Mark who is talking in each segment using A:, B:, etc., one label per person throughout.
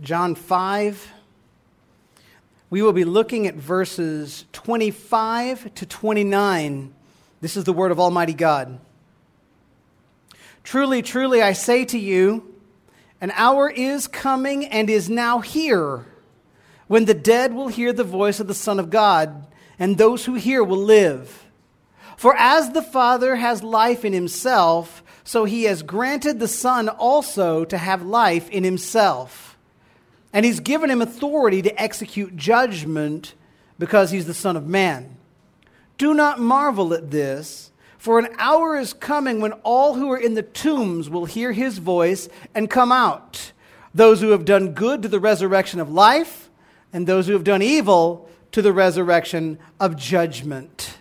A: John 5. We will be looking at verses 25 to 29. This is the word of Almighty God. Truly, truly, I say to you, an hour is coming and is now here when the dead will hear the voice of the Son of God, and those who hear will live. For as the Father has life in himself, so he has granted the Son also to have life in himself. And he's given him authority to execute judgment because he's the Son of Man. Do not marvel at this, for an hour is coming when all who are in the tombs will hear his voice and come out. Those who have done good to the resurrection of life, and those who have done evil to the resurrection of judgment.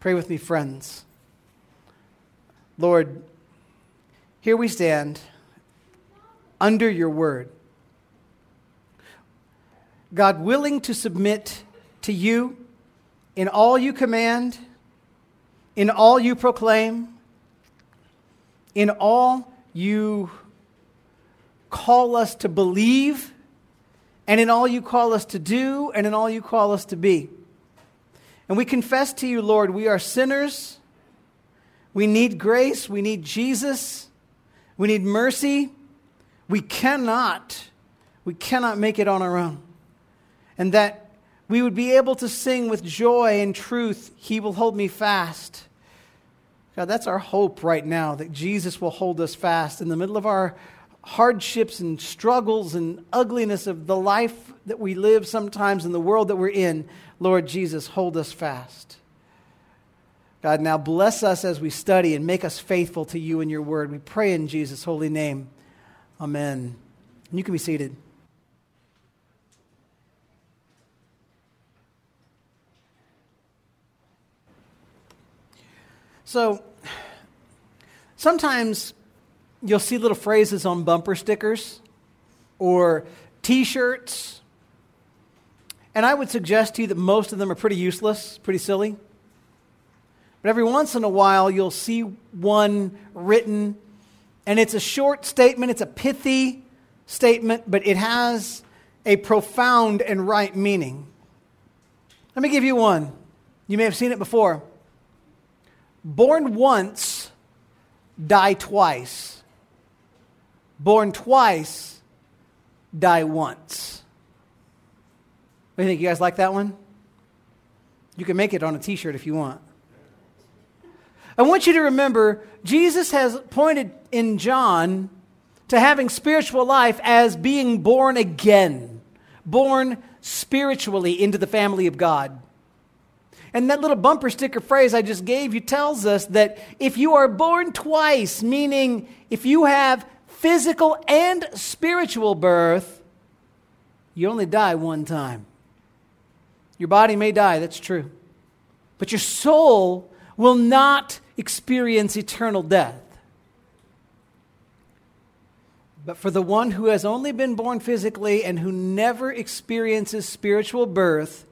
A: Pray with me, friends. Lord, here we stand under your word. God willing to submit to you in all you command, in all you proclaim, in all you call us to believe, and in all you call us to do, and in all you call us to be. And we confess to you, Lord, we are sinners. We need grace. We need Jesus. We need mercy. We cannot, we cannot make it on our own and that we would be able to sing with joy and truth, He will hold me fast. God, that's our hope right now, that Jesus will hold us fast in the middle of our hardships and struggles and ugliness of the life that we live sometimes in the world that we're in. Lord Jesus, hold us fast. God, now bless us as we study and make us faithful to you and your word. We pray in Jesus' holy name. Amen. You can be seated. So sometimes you'll see little phrases on bumper stickers or t shirts. And I would suggest to you that most of them are pretty useless, pretty silly. But every once in a while, you'll see one written, and it's a short statement, it's a pithy statement, but it has a profound and right meaning. Let me give you one. You may have seen it before. Born once, die twice. Born twice, die once. What do you think? You guys like that one? You can make it on a t shirt if you want. I want you to remember Jesus has pointed in John to having spiritual life as being born again, born spiritually into the family of God. And that little bumper sticker phrase I just gave you tells us that if you are born twice, meaning if you have physical and spiritual birth, you only die one time. Your body may die, that's true. But your soul will not experience eternal death. But for the one who has only been born physically and who never experiences spiritual birth,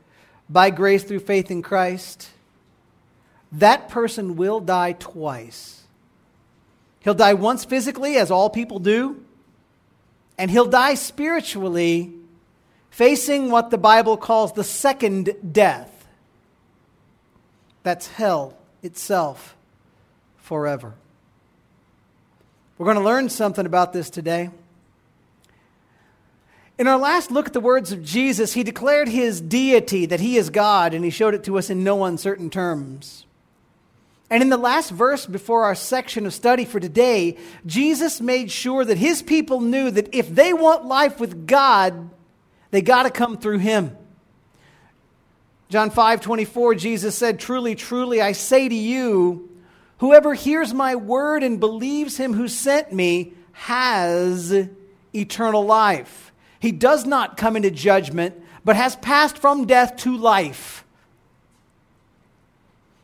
A: by grace through faith in Christ, that person will die twice. He'll die once physically, as all people do, and he'll die spiritually, facing what the Bible calls the second death. That's hell itself forever. We're going to learn something about this today. In our last look at the words of Jesus, he declared his deity, that he is God, and he showed it to us in no uncertain terms. And in the last verse before our section of study for today, Jesus made sure that his people knew that if they want life with God, they got to come through him. John 5 24, Jesus said, Truly, truly, I say to you, whoever hears my word and believes him who sent me has eternal life he does not come into judgment, but has passed from death to life.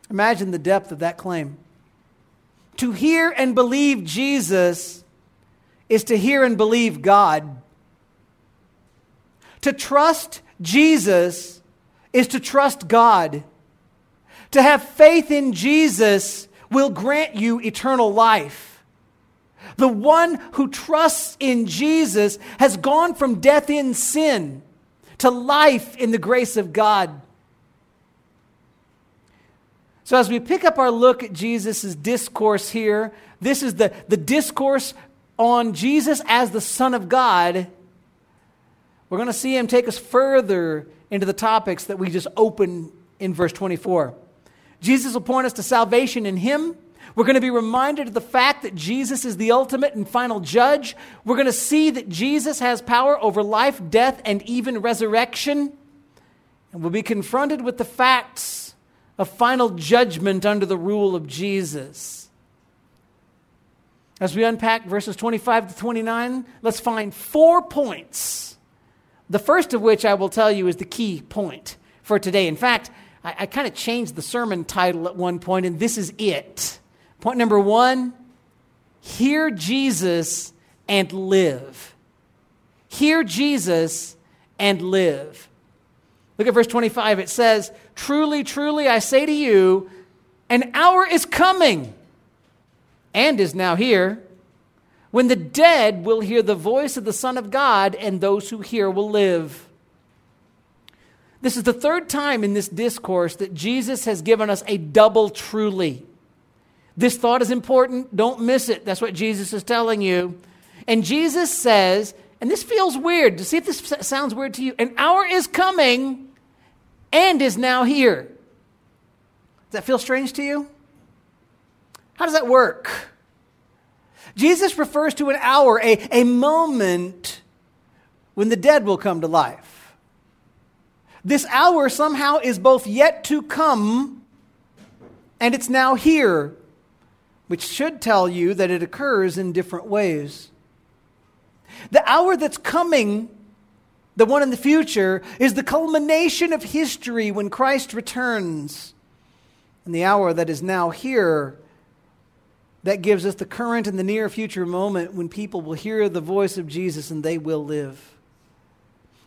A: Imagine the depth of that claim. To hear and believe Jesus is to hear and believe God. To trust Jesus is to trust God. To have faith in Jesus will grant you eternal life. The one who trusts in Jesus has gone from death in sin to life in the grace of God. So, as we pick up our look at Jesus' discourse here, this is the, the discourse on Jesus as the Son of God. We're going to see him take us further into the topics that we just opened in verse 24. Jesus will point us to salvation in him. We're going to be reminded of the fact that Jesus is the ultimate and final judge. We're going to see that Jesus has power over life, death, and even resurrection. And we'll be confronted with the facts of final judgment under the rule of Jesus. As we unpack verses 25 to 29, let's find four points. The first of which I will tell you is the key point for today. In fact, I, I kind of changed the sermon title at one point, and this is it. Point number one hear Jesus and live. Hear Jesus and live. Look at verse 25. It says, Truly, truly, I say to you, an hour is coming and is now here when the dead will hear the voice of the Son of God, and those who hear will live. This is the third time in this discourse that Jesus has given us a double truly. This thought is important. Don't miss it. That's what Jesus is telling you. And Jesus says, and this feels weird, to see if this sounds weird to you, an hour is coming and is now here. Does that feel strange to you? How does that work? Jesus refers to an hour, a, a moment when the dead will come to life. This hour somehow is both yet to come and it's now here, which should tell you that it occurs in different ways. The hour that's coming the one in the future, is the culmination of history when Christ returns. And the hour that is now here, that gives us the current and the near future moment when people will hear the voice of Jesus and they will live.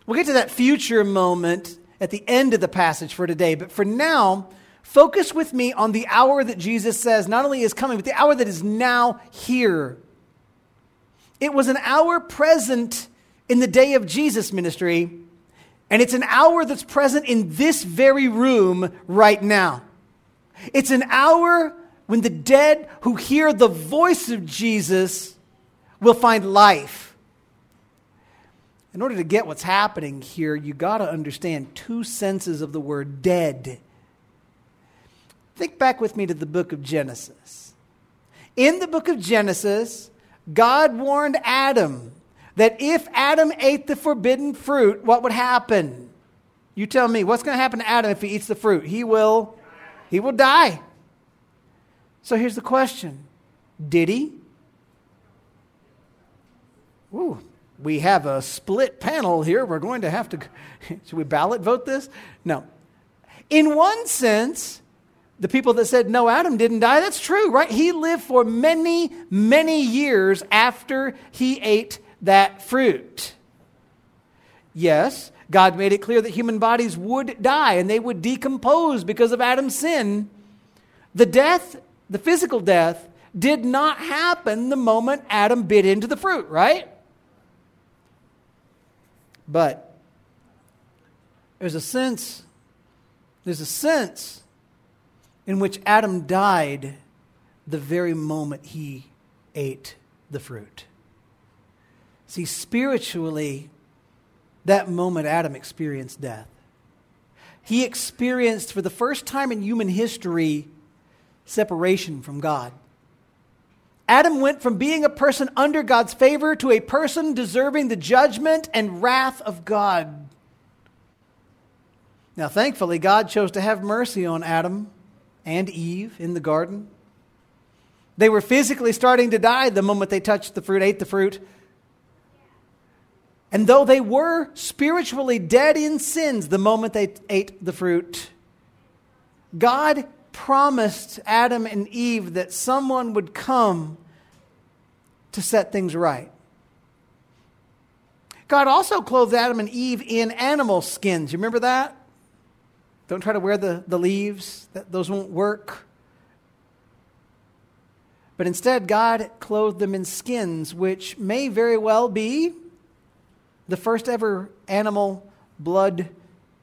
A: We'll get to that future moment at the end of the passage for today, but for now, focus with me on the hour that Jesus says not only is coming, but the hour that is now here. It was an hour present in the day of Jesus' ministry, and it's an hour that's present in this very room right now. It's an hour when the dead who hear the voice of Jesus will find life. In order to get what's happening here, you got to understand two senses of the word dead. Think back with me to the book of Genesis. In the book of Genesis, God warned Adam that if Adam ate the forbidden fruit, what would happen? You tell me, what's going to happen to Adam if he eats the fruit? He will he will die. So here's the question. Did he? Ooh, we have a split panel here. We're going to have to should we ballot vote this? No. In one sense, the people that said no Adam didn't die, that's true, right? He lived for many, many years after he ate that fruit. Yes, God made it clear that human bodies would die and they would decompose because of Adam's sin. The death, the physical death, did not happen the moment Adam bit into the fruit, right? But there's a sense, there's a sense in which Adam died the very moment he ate the fruit. See, spiritually, that moment Adam experienced death. He experienced, for the first time in human history, separation from God. Adam went from being a person under God's favor to a person deserving the judgment and wrath of God. Now, thankfully, God chose to have mercy on Adam and Eve in the garden. They were physically starting to die the moment they touched the fruit, ate the fruit. And though they were spiritually dead in sins the moment they ate the fruit, God promised Adam and Eve that someone would come to set things right. God also clothed Adam and Eve in animal skins. You remember that? Don't try to wear the, the leaves, that, those won't work. But instead, God clothed them in skins, which may very well be the first ever animal blood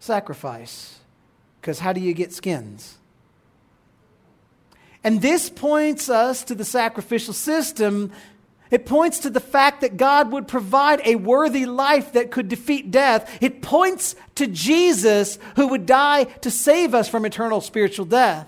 A: sacrifice. Because how do you get skins? And this points us to the sacrificial system. It points to the fact that God would provide a worthy life that could defeat death. It points to Jesus who would die to save us from eternal spiritual death.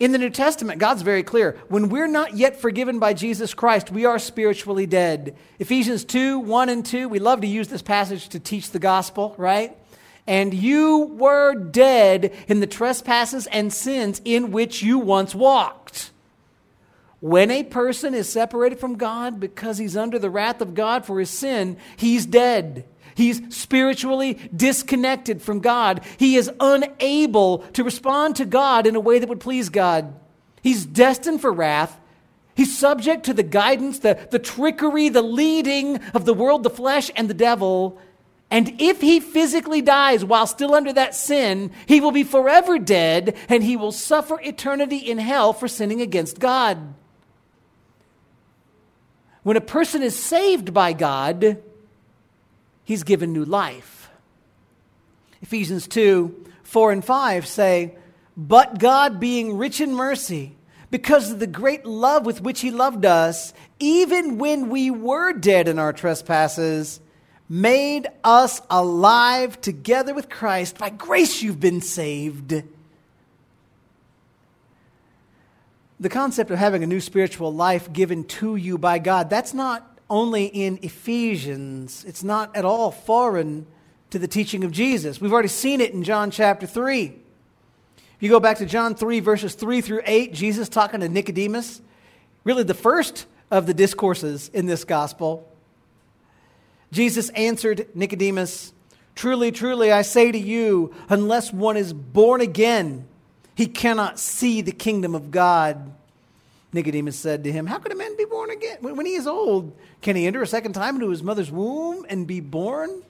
A: In the New Testament, God's very clear. When we're not yet forgiven by Jesus Christ, we are spiritually dead. Ephesians 2 1 and 2, we love to use this passage to teach the gospel, right? And you were dead in the trespasses and sins in which you once walked. When a person is separated from God because he's under the wrath of God for his sin, he's dead. He's spiritually disconnected from God. He is unable to respond to God in a way that would please God. He's destined for wrath. He's subject to the guidance, the, the trickery, the leading of the world, the flesh, and the devil. And if he physically dies while still under that sin, he will be forever dead and he will suffer eternity in hell for sinning against God. When a person is saved by God, he's given new life. Ephesians 2 4 and 5 say, But God, being rich in mercy, because of the great love with which he loved us, even when we were dead in our trespasses, made us alive together with Christ. By grace you've been saved. The concept of having a new spiritual life given to you by God, that's not only in Ephesians. It's not at all foreign to the teaching of Jesus. We've already seen it in John chapter 3. If you go back to John 3, verses 3 through 8, Jesus talking to Nicodemus, really the first of the discourses in this gospel. Jesus answered Nicodemus, Truly, truly, I say to you, unless one is born again, he cannot see the kingdom of God. Nicodemus said to him, How can a man be born again? When he is old, can he enter a second time into his mother's womb and be born?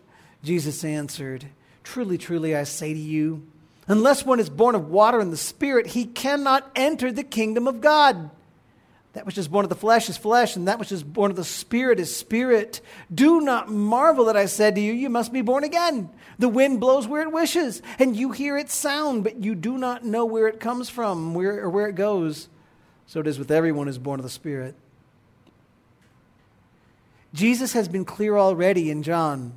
A: Jesus answered, Truly, truly, I say to you, unless one is born of water and the Spirit, he cannot enter the kingdom of God. That which is born of the flesh is flesh, and that which is born of the Spirit is spirit. Do not marvel that I said to you, You must be born again. The wind blows where it wishes, and you hear its sound, but you do not know where it comes from where, or where it goes. So it is with everyone who is born of the Spirit. Jesus has been clear already in John.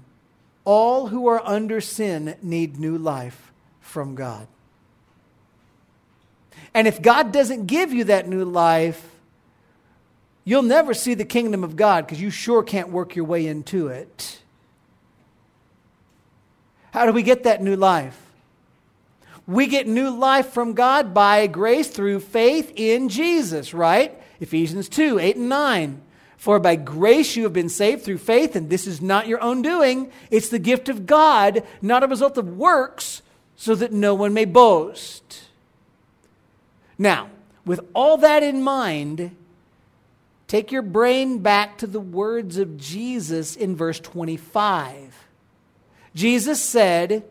A: All who are under sin need new life from God. And if God doesn't give you that new life, you'll never see the kingdom of God because you sure can't work your way into it. How do we get that new life? We get new life from God by grace through faith in Jesus, right? Ephesians 2 8 and 9. For by grace you have been saved through faith, and this is not your own doing. It's the gift of God, not a result of works, so that no one may boast. Now, with all that in mind, take your brain back to the words of Jesus in verse 25. Jesus said,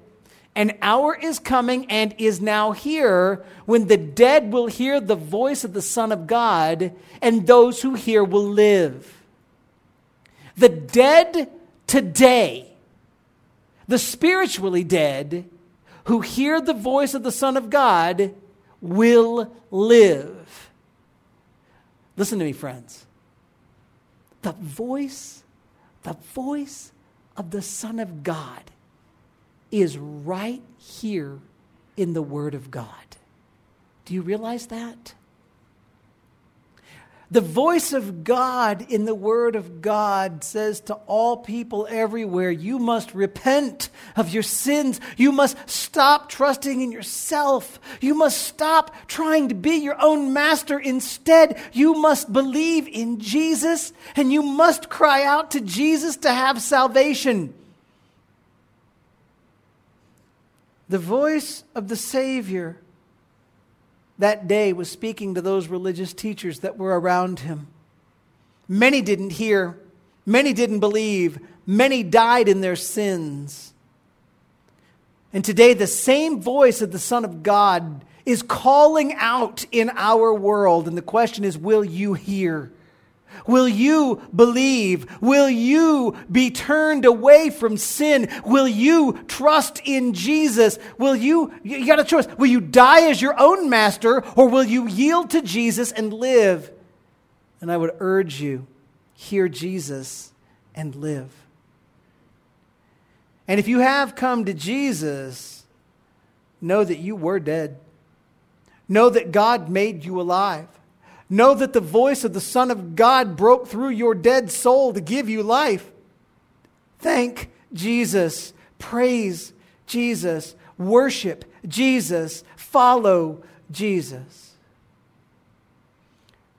A: an hour is coming and is now here when the dead will hear the voice of the Son of God, and those who hear will live. The dead today, the spiritually dead who hear the voice of the Son of God, will live. Listen to me, friends. The voice, the voice of the Son of God is right here in the Word of God. Do you realize that? The voice of God in the Word of God says to all people everywhere, you must repent of your sins. You must stop trusting in yourself. You must stop trying to be your own master. Instead, you must believe in Jesus and you must cry out to Jesus to have salvation. The voice of the Savior that day was speaking to those religious teachers that were around him. Many didn't hear, many didn't believe, many died in their sins. And today, the same voice of the Son of God is calling out in our world. And the question is will you hear? Will you believe? Will you be turned away from sin? Will you trust in Jesus? Will you, you got a choice. Will you die as your own master or will you yield to Jesus and live? And I would urge you, hear Jesus and live. And if you have come to Jesus, know that you were dead. Know that God made you alive. Know that the voice of the Son of God broke through your dead soul to give you life. Thank Jesus. Praise Jesus. Worship Jesus. Follow Jesus.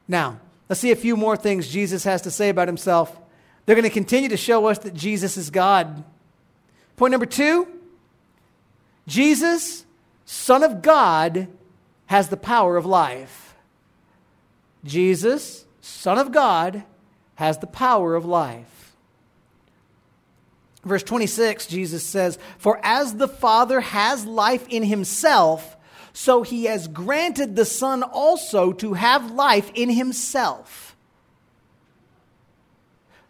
A: Now, let's see a few more things Jesus has to say about himself. They're going to continue to show us that Jesus is God. Point number two Jesus, Son of God, has the power of life. Jesus, Son of God, has the power of life. Verse 26, Jesus says, For as the Father has life in himself, so he has granted the Son also to have life in himself.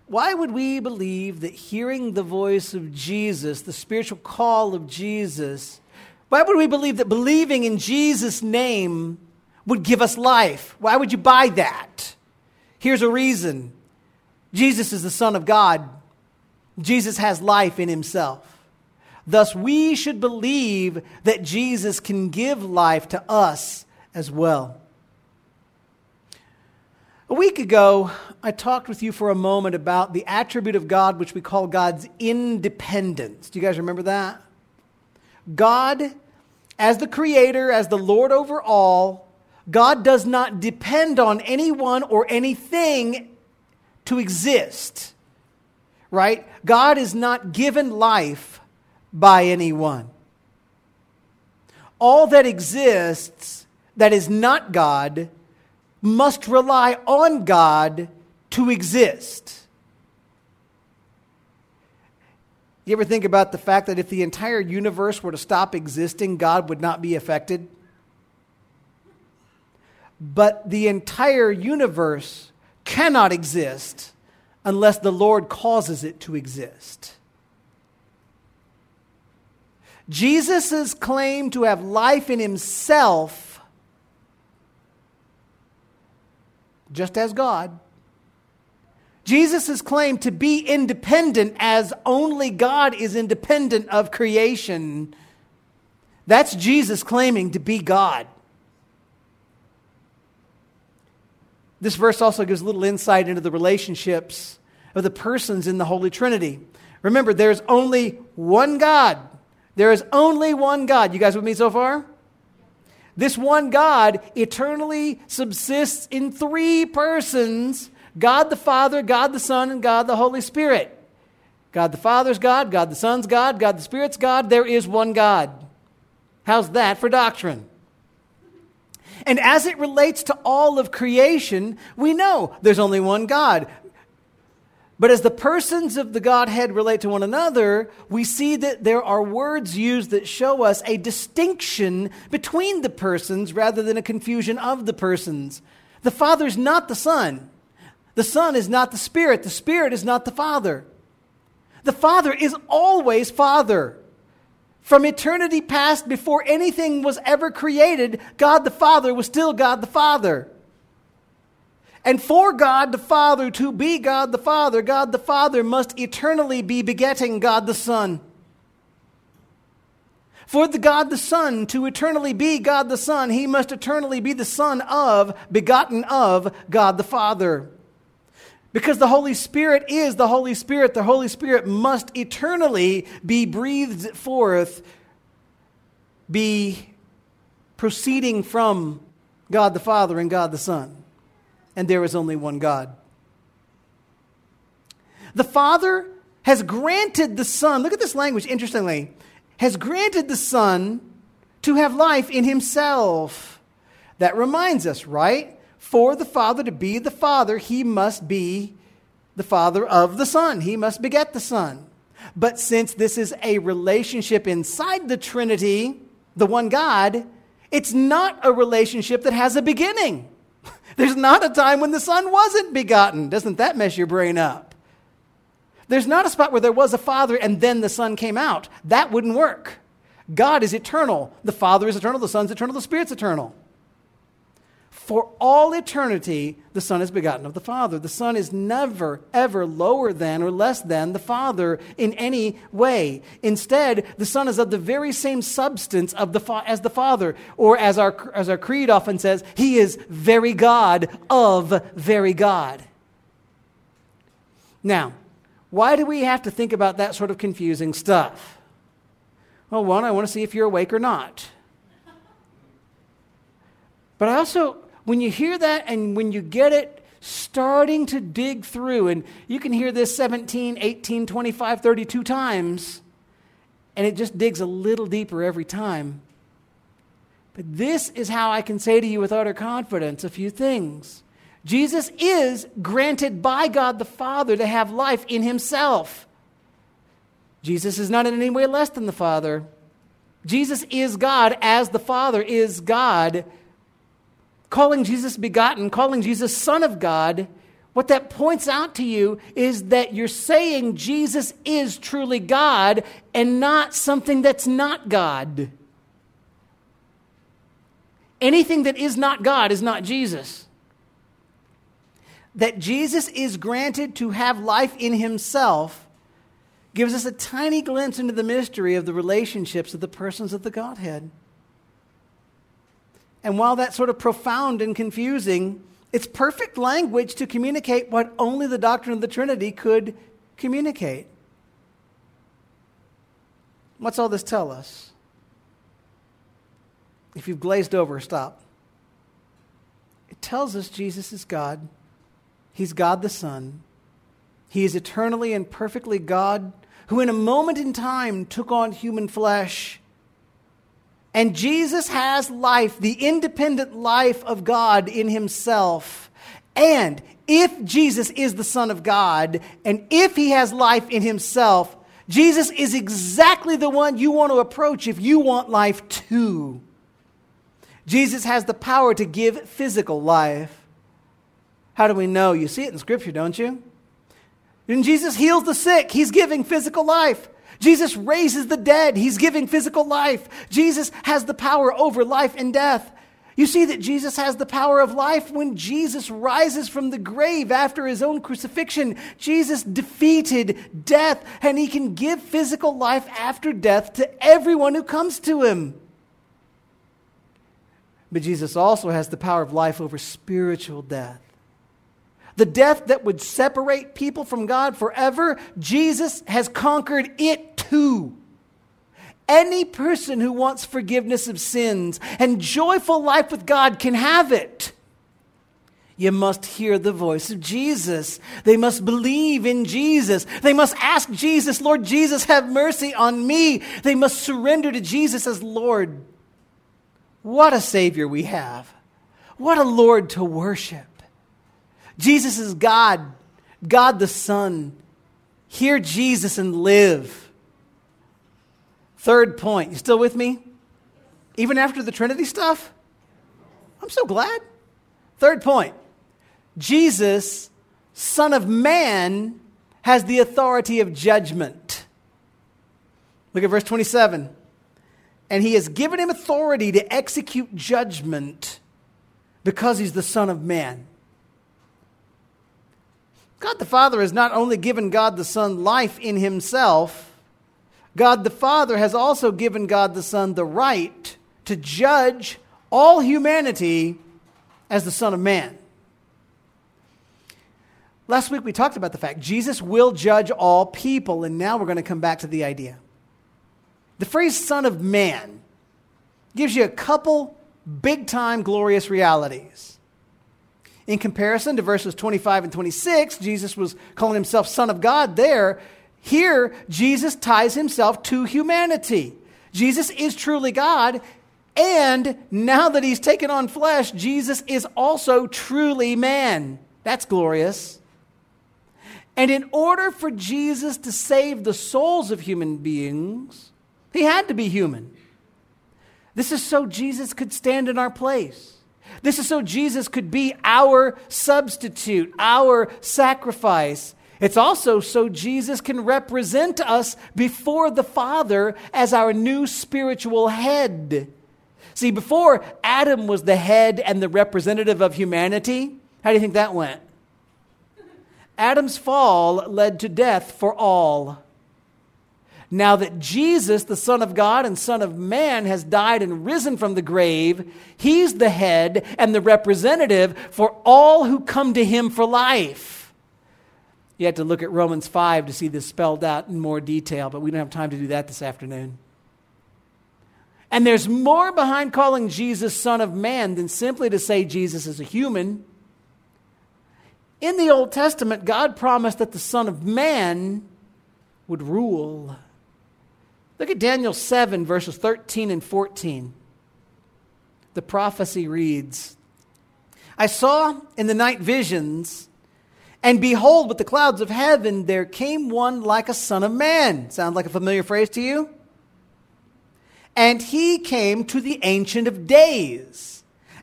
A: Why would we believe that hearing the voice of Jesus, the spiritual call of Jesus, why would we believe that believing in Jesus' name would give us life. Why would you buy that? Here's a reason Jesus is the Son of God, Jesus has life in himself. Thus, we should believe that Jesus can give life to us as well. A week ago, I talked with you for a moment about the attribute of God, which we call God's independence. Do you guys remember that? God, as the creator, as the Lord over all, God does not depend on anyone or anything to exist, right? God is not given life by anyone. All that exists that is not God must rely on God to exist. You ever think about the fact that if the entire universe were to stop existing, God would not be affected? But the entire universe cannot exist unless the Lord causes it to exist. Jesus' claim to have life in himself, just as God, Jesus' claim to be independent as only God is independent of creation, that's Jesus claiming to be God. This verse also gives a little insight into the relationships of the persons in the Holy Trinity. Remember, there's only one God. There is only one God. You guys with me so far? This one God eternally subsists in three persons God the Father, God the Son, and God the Holy Spirit. God the Father's God, God the Son's God, God the Spirit's God. There is one God. How's that for doctrine? And as it relates to all of creation, we know there's only one God. But as the persons of the Godhead relate to one another, we see that there are words used that show us a distinction between the persons rather than a confusion of the persons. The Father is not the Son. The Son is not the Spirit. The Spirit is not the Father. The Father is always Father. From eternity past, before anything was ever created, God the Father was still God the Father. And for God the Father to be God the Father, God the Father must eternally be begetting God the Son. For the God the Son to eternally be God the Son, he must eternally be the Son of, begotten of God the Father. Because the Holy Spirit is the Holy Spirit, the Holy Spirit must eternally be breathed forth, be proceeding from God the Father and God the Son. And there is only one God. The Father has granted the Son, look at this language, interestingly, has granted the Son to have life in Himself. That reminds us, right? For the Father to be the Father, he must be the Father of the Son. He must beget the Son. But since this is a relationship inside the Trinity, the one God, it's not a relationship that has a beginning. There's not a time when the Son wasn't begotten. Doesn't that mess your brain up? There's not a spot where there was a Father and then the Son came out. That wouldn't work. God is eternal. The Father is eternal. The Son's eternal. The Spirit's eternal. For all eternity, the Son is begotten of the Father. The Son is never, ever lower than or less than the Father in any way. Instead, the Son is of the very same substance of the fa- as the Father. Or as our, as our creed often says, He is very God of very God. Now, why do we have to think about that sort of confusing stuff? Well, one, I want to see if you're awake or not. But I also when you hear that and when you get it starting to dig through, and you can hear this 17, 18, 25, 32 times, and it just digs a little deeper every time. But this is how I can say to you with utter confidence a few things. Jesus is granted by God the Father to have life in himself. Jesus is not in any way less than the Father. Jesus is God as the Father is God calling Jesus begotten, calling Jesus Son of God, what that points out to you is that you're saying Jesus is truly God and not something that's not God. Anything that is not God is not Jesus. That Jesus is granted to have life in himself gives us a tiny glimpse into the mystery of the relationships of the persons of the Godhead. And while that's sort of profound and confusing, it's perfect language to communicate what only the doctrine of the Trinity could communicate. What's all this tell us? If you've glazed over, stop. It tells us Jesus is God. He's God the Son. He is eternally and perfectly God who, in a moment in time, took on human flesh and Jesus has life, the independent life of God in himself. And if Jesus is the Son of God, and if he has life in himself, Jesus is exactly the one you want to approach if you want life too. Jesus has the power to give physical life. How do we know? You see it in Scripture, don't you? When Jesus heals the sick, he's giving physical life. Jesus raises the dead. He's giving physical life. Jesus has the power over life and death. You see that Jesus has the power of life when Jesus rises from the grave after his own crucifixion. Jesus defeated death, and he can give physical life after death to everyone who comes to him. But Jesus also has the power of life over spiritual death. The death that would separate people from God forever, Jesus has conquered it too. Any person who wants forgiveness of sins and joyful life with God can have it. You must hear the voice of Jesus. They must believe in Jesus. They must ask Jesus, Lord Jesus, have mercy on me. They must surrender to Jesus as Lord. What a Savior we have. What a Lord to worship. Jesus is God, God the Son. Hear Jesus and live. Third point. You still with me? Even after the Trinity stuff? I'm so glad. Third point Jesus, Son of Man, has the authority of judgment. Look at verse 27. And he has given him authority to execute judgment because he's the Son of Man. God the Father has not only given God the Son life in himself, God the Father has also given God the Son the right to judge all humanity as the Son of Man. Last week we talked about the fact Jesus will judge all people, and now we're going to come back to the idea. The phrase Son of Man gives you a couple big time glorious realities. In comparison to verses 25 and 26, Jesus was calling himself Son of God there. Here, Jesus ties himself to humanity. Jesus is truly God, and now that he's taken on flesh, Jesus is also truly man. That's glorious. And in order for Jesus to save the souls of human beings, he had to be human. This is so Jesus could stand in our place. This is so Jesus could be our substitute, our sacrifice. It's also so Jesus can represent us before the Father as our new spiritual head. See, before Adam was the head and the representative of humanity, how do you think that went? Adam's fall led to death for all. Now that Jesus, the Son of God and Son of Man, has died and risen from the grave, he's the head and the representative for all who come to him for life. You have to look at Romans 5 to see this spelled out in more detail, but we don't have time to do that this afternoon. And there's more behind calling Jesus Son of Man than simply to say Jesus is a human. In the Old Testament, God promised that the Son of Man would rule. Look at Daniel 7, verses 13 and 14. The prophecy reads I saw in the night visions, and behold, with the clouds of heaven there came one like a son of man. Sound like a familiar phrase to you? And he came to the Ancient of Days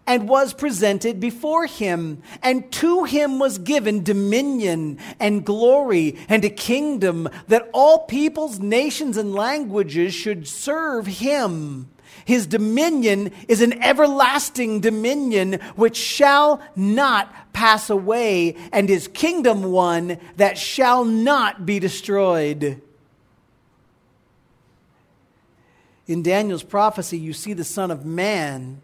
A: and was presented before him. And to him was given dominion and glory and a kingdom that all peoples, nations, and languages should serve him. His dominion is an everlasting dominion which shall not pass away, and his kingdom one that shall not be destroyed. In Daniel's prophecy, you see the Son of Man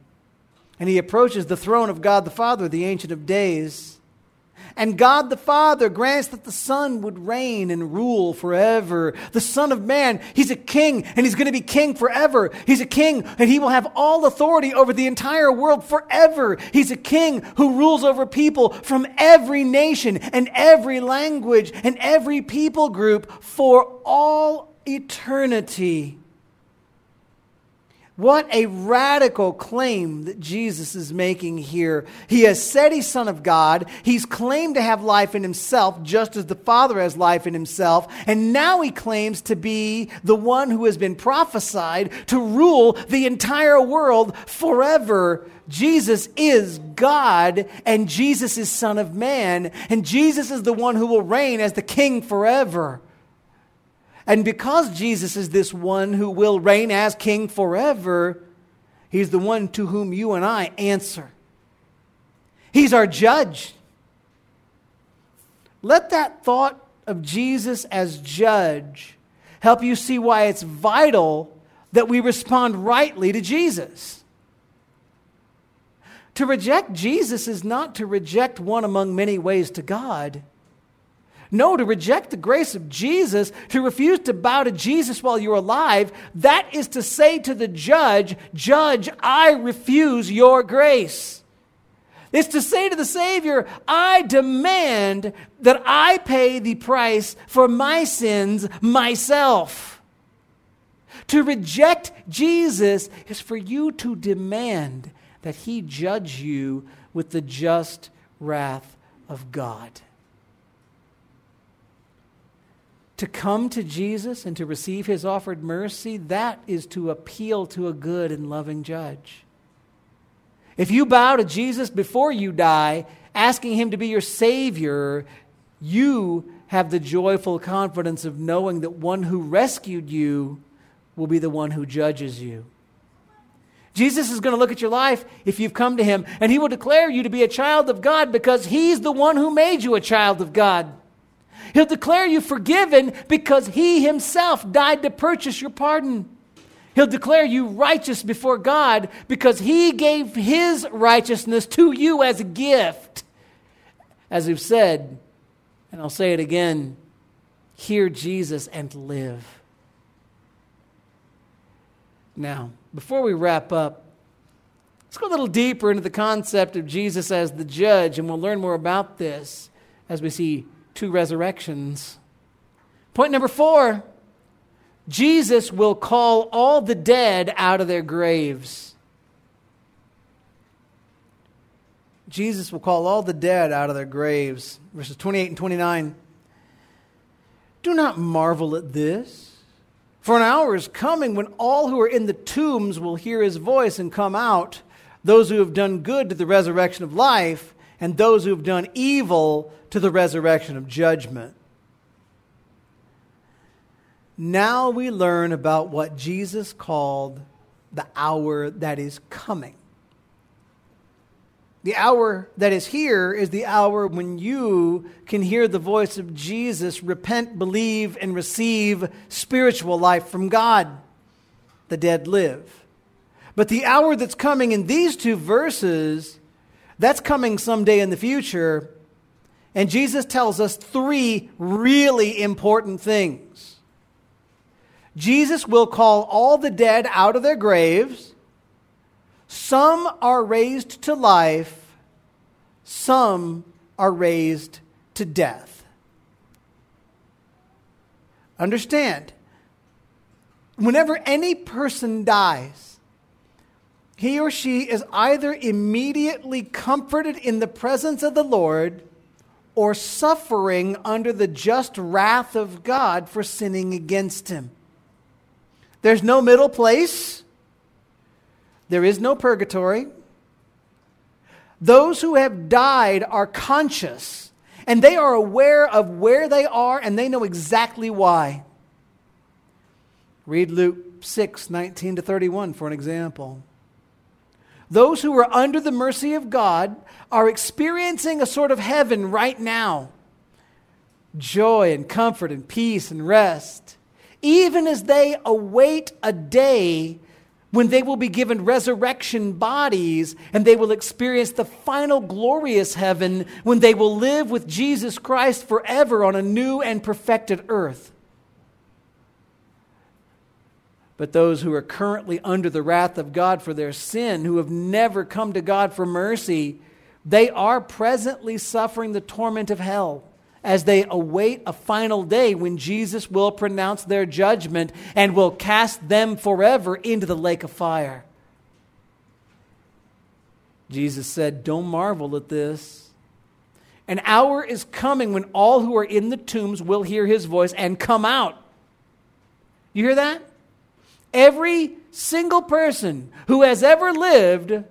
A: and he approaches the throne of God the Father, the Ancient of Days. And God the Father grants that the Son would reign and rule forever. The Son of Man, He's a king and He's going to be king forever. He's a king and He will have all authority over the entire world forever. He's a king who rules over people from every nation and every language and every people group for all eternity. What a radical claim that Jesus is making here. He has said he's Son of God. He's claimed to have life in himself, just as the Father has life in himself. And now he claims to be the one who has been prophesied to rule the entire world forever. Jesus is God, and Jesus is Son of Man, and Jesus is the one who will reign as the King forever. And because Jesus is this one who will reign as king forever, he's the one to whom you and I answer. He's our judge. Let that thought of Jesus as judge help you see why it's vital that we respond rightly to Jesus. To reject Jesus is not to reject one among many ways to God. No, to reject the grace of Jesus, to refuse to bow to Jesus while you're alive, that is to say to the judge, Judge, I refuse your grace. It's to say to the Savior, I demand that I pay the price for my sins myself. To reject Jesus is for you to demand that He judge you with the just wrath of God. To come to Jesus and to receive his offered mercy, that is to appeal to a good and loving judge. If you bow to Jesus before you die, asking him to be your Savior, you have the joyful confidence of knowing that one who rescued you will be the one who judges you. Jesus is going to look at your life if you've come to him, and he will declare you to be a child of God because he's the one who made you a child of God. He'll declare you forgiven because he himself died to purchase your pardon. He'll declare you righteous before God because he gave his righteousness to you as a gift. As we've said, and I'll say it again hear Jesus and live. Now, before we wrap up, let's go a little deeper into the concept of Jesus as the judge, and we'll learn more about this as we see two resurrections. Point number four Jesus will call all the dead out of their graves. Jesus will call all the dead out of their graves. Verses 28 and 29. Do not marvel at this. For an hour is coming when all who are in the tombs will hear his voice and come out, those who have done good to the resurrection of life, and those who have done evil to the resurrection of judgment. Now we learn about what Jesus called the hour that is coming. The hour that is here is the hour when you can hear the voice of Jesus, repent, believe, and receive spiritual life from God. The dead live. But the hour that's coming in these two verses, that's coming someday in the future. And Jesus tells us three really important things. Jesus will call all the dead out of their graves. Some are raised to life, some are raised to death. Understand, whenever any person dies, he or she is either immediately comforted in the presence of the Lord or suffering under the just wrath of God for sinning against him. There's no middle place. There is no purgatory. Those who have died are conscious and they are aware of where they are and they know exactly why. Read Luke 6 19 to 31 for an example. Those who are under the mercy of God are experiencing a sort of heaven right now joy and comfort and peace and rest, even as they await a day when they will be given resurrection bodies and they will experience the final glorious heaven when they will live with Jesus Christ forever on a new and perfected earth. But those who are currently under the wrath of God for their sin, who have never come to God for mercy, they are presently suffering the torment of hell as they await a final day when Jesus will pronounce their judgment and will cast them forever into the lake of fire. Jesus said, Don't marvel at this. An hour is coming when all who are in the tombs will hear his voice and come out. You hear that? Every single person who has ever lived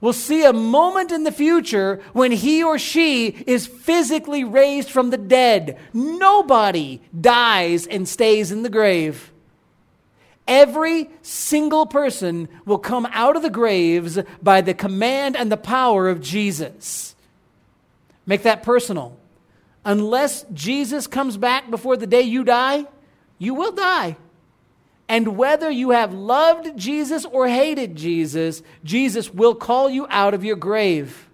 A: will see a moment in the future when he or she is physically raised from the dead. Nobody dies and stays in the grave. Every single person will come out of the graves by the command and the power of Jesus. Make that personal. Unless Jesus comes back before the day you die, you will die. And whether you have loved Jesus or hated Jesus, Jesus will call you out of your grave.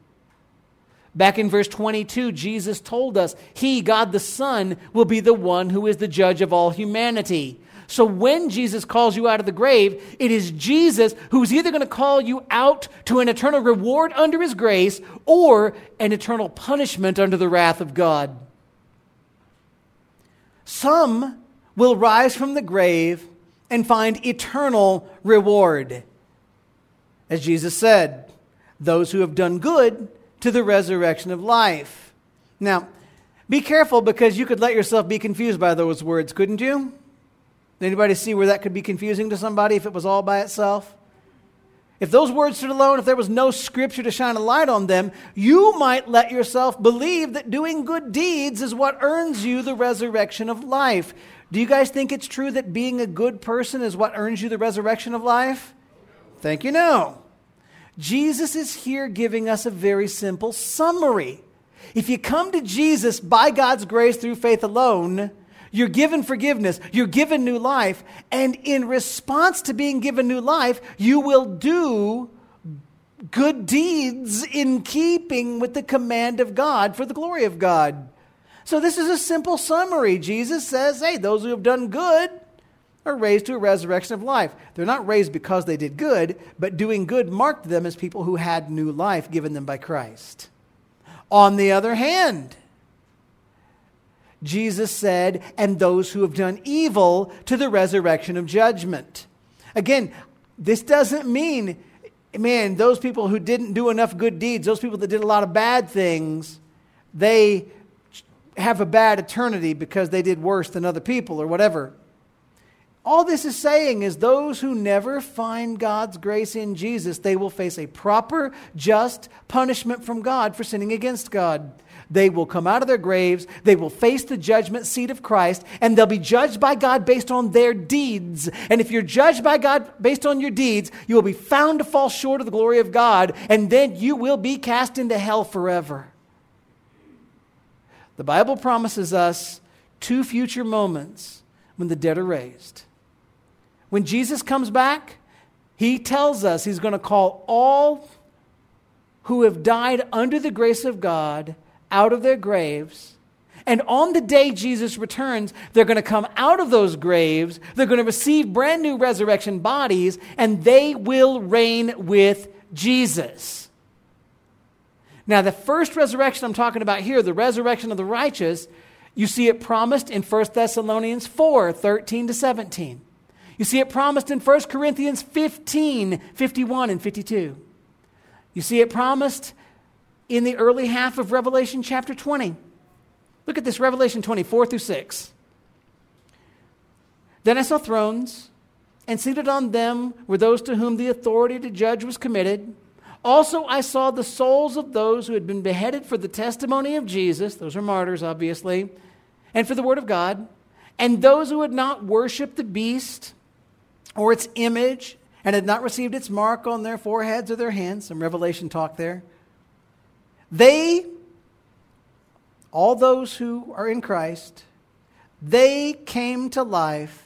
A: Back in verse 22, Jesus told us He, God the Son, will be the one who is the judge of all humanity. So when Jesus calls you out of the grave, it is Jesus who's either going to call you out to an eternal reward under His grace or an eternal punishment under the wrath of God. Some will rise from the grave and find eternal reward. As Jesus said, those who have done good to the resurrection of life. Now, be careful because you could let yourself be confused by those words, couldn't you? Anybody see where that could be confusing to somebody if it was all by itself? If those words stood alone, if there was no scripture to shine a light on them, you might let yourself believe that doing good deeds is what earns you the resurrection of life. Do you guys think it's true that being a good person is what earns you the resurrection of life? Thank you, no. Jesus is here giving us a very simple summary. If you come to Jesus by God's grace through faith alone, you're given forgiveness, you're given new life, and in response to being given new life, you will do good deeds in keeping with the command of God for the glory of God. So, this is a simple summary. Jesus says, hey, those who have done good are raised to a resurrection of life. They're not raised because they did good, but doing good marked them as people who had new life given them by Christ. On the other hand, Jesus said, and those who have done evil to the resurrection of judgment. Again, this doesn't mean, man, those people who didn't do enough good deeds, those people that did a lot of bad things, they have a bad eternity because they did worse than other people or whatever. All this is saying is those who never find God's grace in Jesus, they will face a proper, just punishment from God for sinning against God. They will come out of their graves, they will face the judgment seat of Christ, and they'll be judged by God based on their deeds. And if you're judged by God based on your deeds, you will be found to fall short of the glory of God, and then you will be cast into hell forever. The Bible promises us two future moments when the dead are raised. When Jesus comes back, he tells us he's going to call all who have died under the grace of God out of their graves. And on the day Jesus returns, they're going to come out of those graves. They're going to receive brand new resurrection bodies, and they will reign with Jesus. Now, the first resurrection I'm talking about here, the resurrection of the righteous, you see it promised in 1 Thessalonians 4 13 to 17. You see it promised in 1 Corinthians 15, 51 and 52. You see it promised in the early half of Revelation chapter 20. Look at this Revelation 24 through 6. Then I saw thrones, and seated on them were those to whom the authority to judge was committed. Also, I saw the souls of those who had been beheaded for the testimony of Jesus, those are martyrs, obviously, and for the word of God, and those who had not worshiped the beast or its image and had not received its mark on their foreheads or their hands. Some Revelation talk there. They, all those who are in Christ, they came to life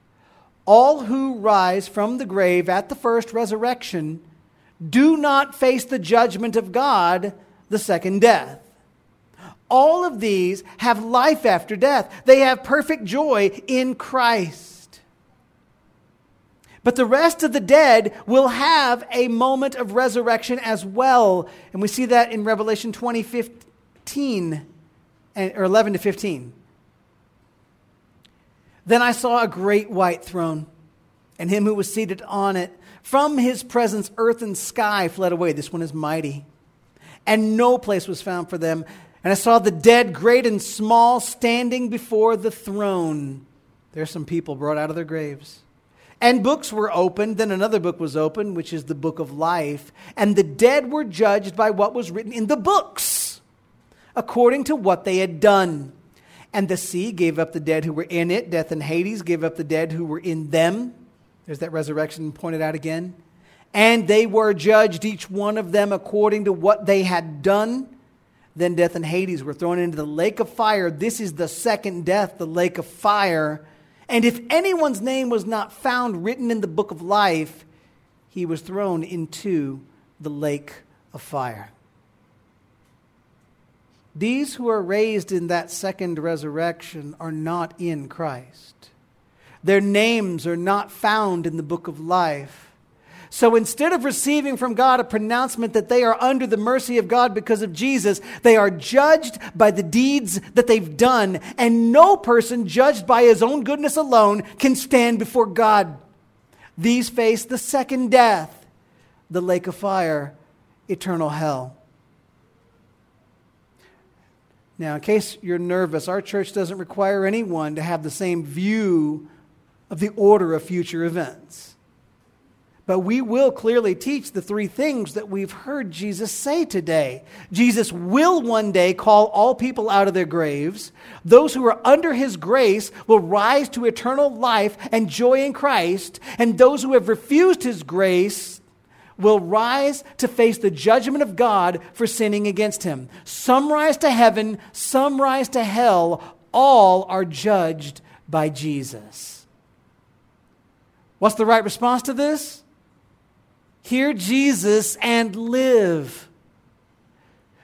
A: All who rise from the grave at the first resurrection do not face the judgment of God, the second death. All of these have life after death. They have perfect joy in Christ. But the rest of the dead will have a moment of resurrection as well. And we see that in Revelation 20, 15, eh, or 11 to 15. Then I saw a great white throne, and him who was seated on it. From his presence, earth and sky fled away. This one is mighty. And no place was found for them. And I saw the dead, great and small, standing before the throne. There are some people brought out of their graves. And books were opened. Then another book was opened, which is the book of life. And the dead were judged by what was written in the books, according to what they had done. And the sea gave up the dead who were in it. Death and Hades gave up the dead who were in them. There's that resurrection pointed out again. And they were judged, each one of them, according to what they had done. Then death and Hades were thrown into the lake of fire. This is the second death, the lake of fire. And if anyone's name was not found written in the book of life, he was thrown into the lake of fire. These who are raised in that second resurrection are not in Christ. Their names are not found in the book of life. So instead of receiving from God a pronouncement that they are under the mercy of God because of Jesus, they are judged by the deeds that they've done. And no person judged by his own goodness alone can stand before God. These face the second death, the lake of fire, eternal hell. Now, in case you're nervous, our church doesn't require anyone to have the same view of the order of future events. But we will clearly teach the three things that we've heard Jesus say today. Jesus will one day call all people out of their graves. Those who are under his grace will rise to eternal life and joy in Christ. And those who have refused his grace will rise to face the judgment of God for sinning against him. Some rise to heaven, some rise to hell. All are judged by Jesus. What's the right response to this? Hear Jesus and live.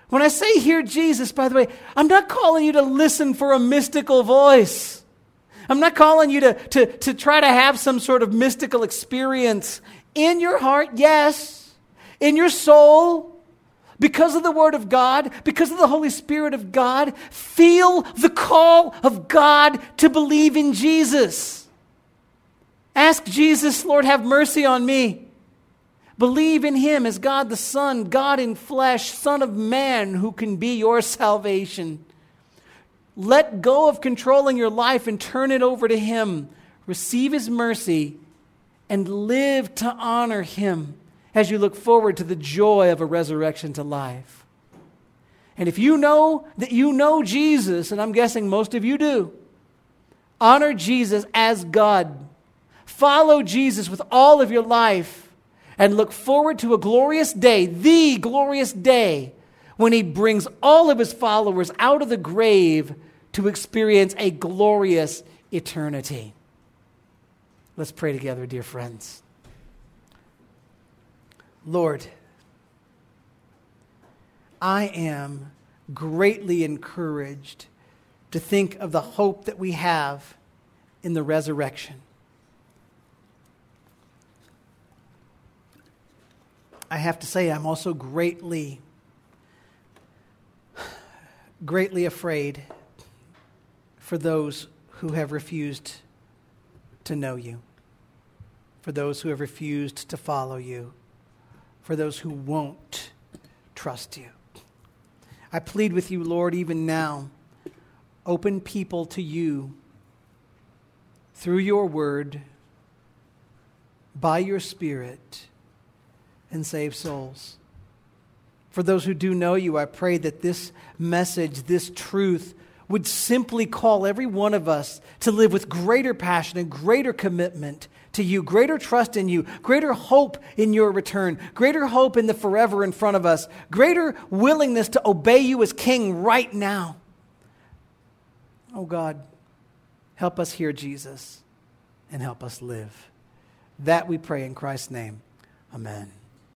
A: When I say hear Jesus, by the way, I'm not calling you to listen for a mystical voice. I'm not calling you to, to, to try to have some sort of mystical experience. In your heart, yes. In your soul, because of the Word of God, because of the Holy Spirit of God, feel the call of God to believe in Jesus. Ask Jesus, Lord, have mercy on me. Believe in Him as God the Son, God in flesh, Son of man, who can be your salvation. Let go of controlling your life and turn it over to Him. Receive His mercy and live to honor Him as you look forward to the joy of a resurrection to life. And if you know that you know Jesus, and I'm guessing most of you do, honor Jesus as God. Follow Jesus with all of your life and look forward to a glorious day, the glorious day, when he brings all of his followers out of the grave to experience a glorious eternity. Let's pray together, dear friends. Lord, I am greatly encouraged to think of the hope that we have in the resurrection. I have to say, I'm also greatly, greatly afraid for those who have refused to know you, for those who have refused to follow you, for those who won't trust you. I plead with you, Lord, even now, open people to you through your word, by your spirit, and save souls. For those who do know you, I pray that this message, this truth, would simply call every one of us to live with greater passion and greater commitment to you, greater trust in you, greater hope in your return, greater hope in the forever in front of us, greater willingness to obey you as King right now. Oh God, help us hear Jesus and help us live. That we pray in Christ's name. Amen.